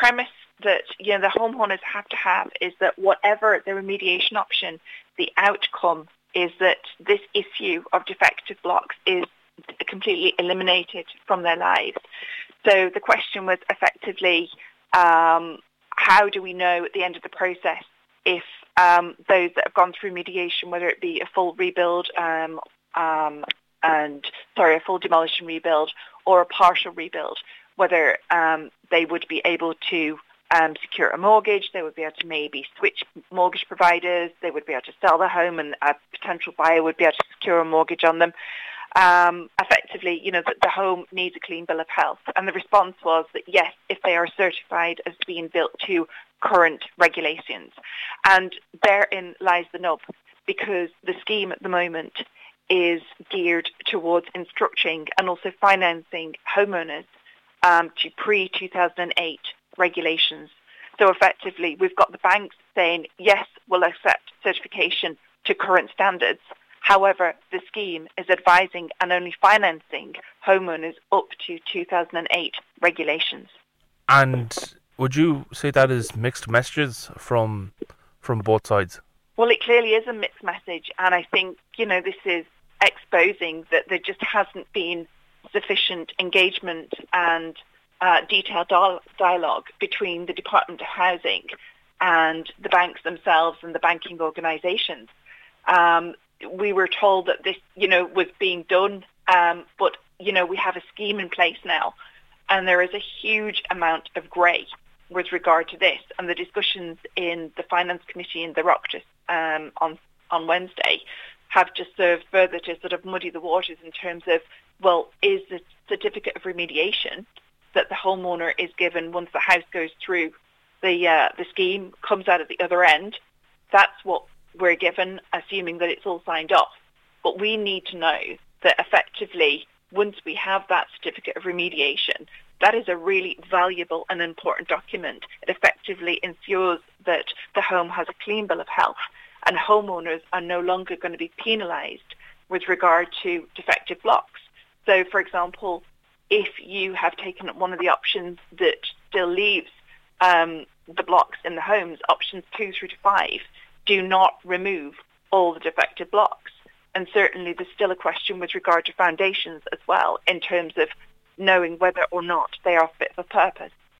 premise that you know the homeowners have to have is that whatever the remediation option, the outcome is that this issue of defective blocks is completely eliminated from their lives. So the question was effectively, um, how do we know at the end of the process if um, those that have gone through mediation, whether it be a full rebuild um, um and sorry, a full demolition rebuild or a partial rebuild, whether um, they would be able to um, secure a mortgage, they would be able to maybe switch mortgage providers, they would be able to sell their home and a potential buyer would be able to secure a mortgage on them. Um, effectively, you know, the home needs a clean bill of health. And the response was that yes, if they are certified as being built to current regulations. And therein lies the nub, because the scheme at the moment is geared towards instructing and also financing homeowners um, to pre-2008 regulations. So effectively, we've got the banks saying, yes, we'll accept certification to current standards. However, the scheme is advising and only financing homeowners up to 2008 regulations. And would you say that is mixed messages from from both sides? Well, it clearly is a mixed message, and I think you know this is exposing that there just hasn't been sufficient engagement and uh, detailed dialogue between the Department of Housing and the banks themselves and the banking organisations. Um, we were told that this, you know, was being done, um, but you know, we have a scheme in place now, and there is a huge amount of grey with regard to this. And the discussions in the Finance Committee in the Oireachtas um, on on Wednesday have just served further to sort of muddy the waters in terms of, well, is the certificate of remediation that the homeowner is given once the house goes through the uh, the scheme comes out at the other end. That's what we're given, assuming that it's all signed off. But we need to know that effectively, once we have that certificate of remediation, that is a really valuable and important document. It effectively ensures that the home has a clean bill of health and homeowners are no longer going to be penalised with regard to defective blocks. So, for example, if you have taken one of the options that still leaves um, the blocks in the homes, options two through to five, do not remove all the defective blocks. And certainly there's still a question with regard to foundations as well in terms of knowing whether or not they are fit for purpose.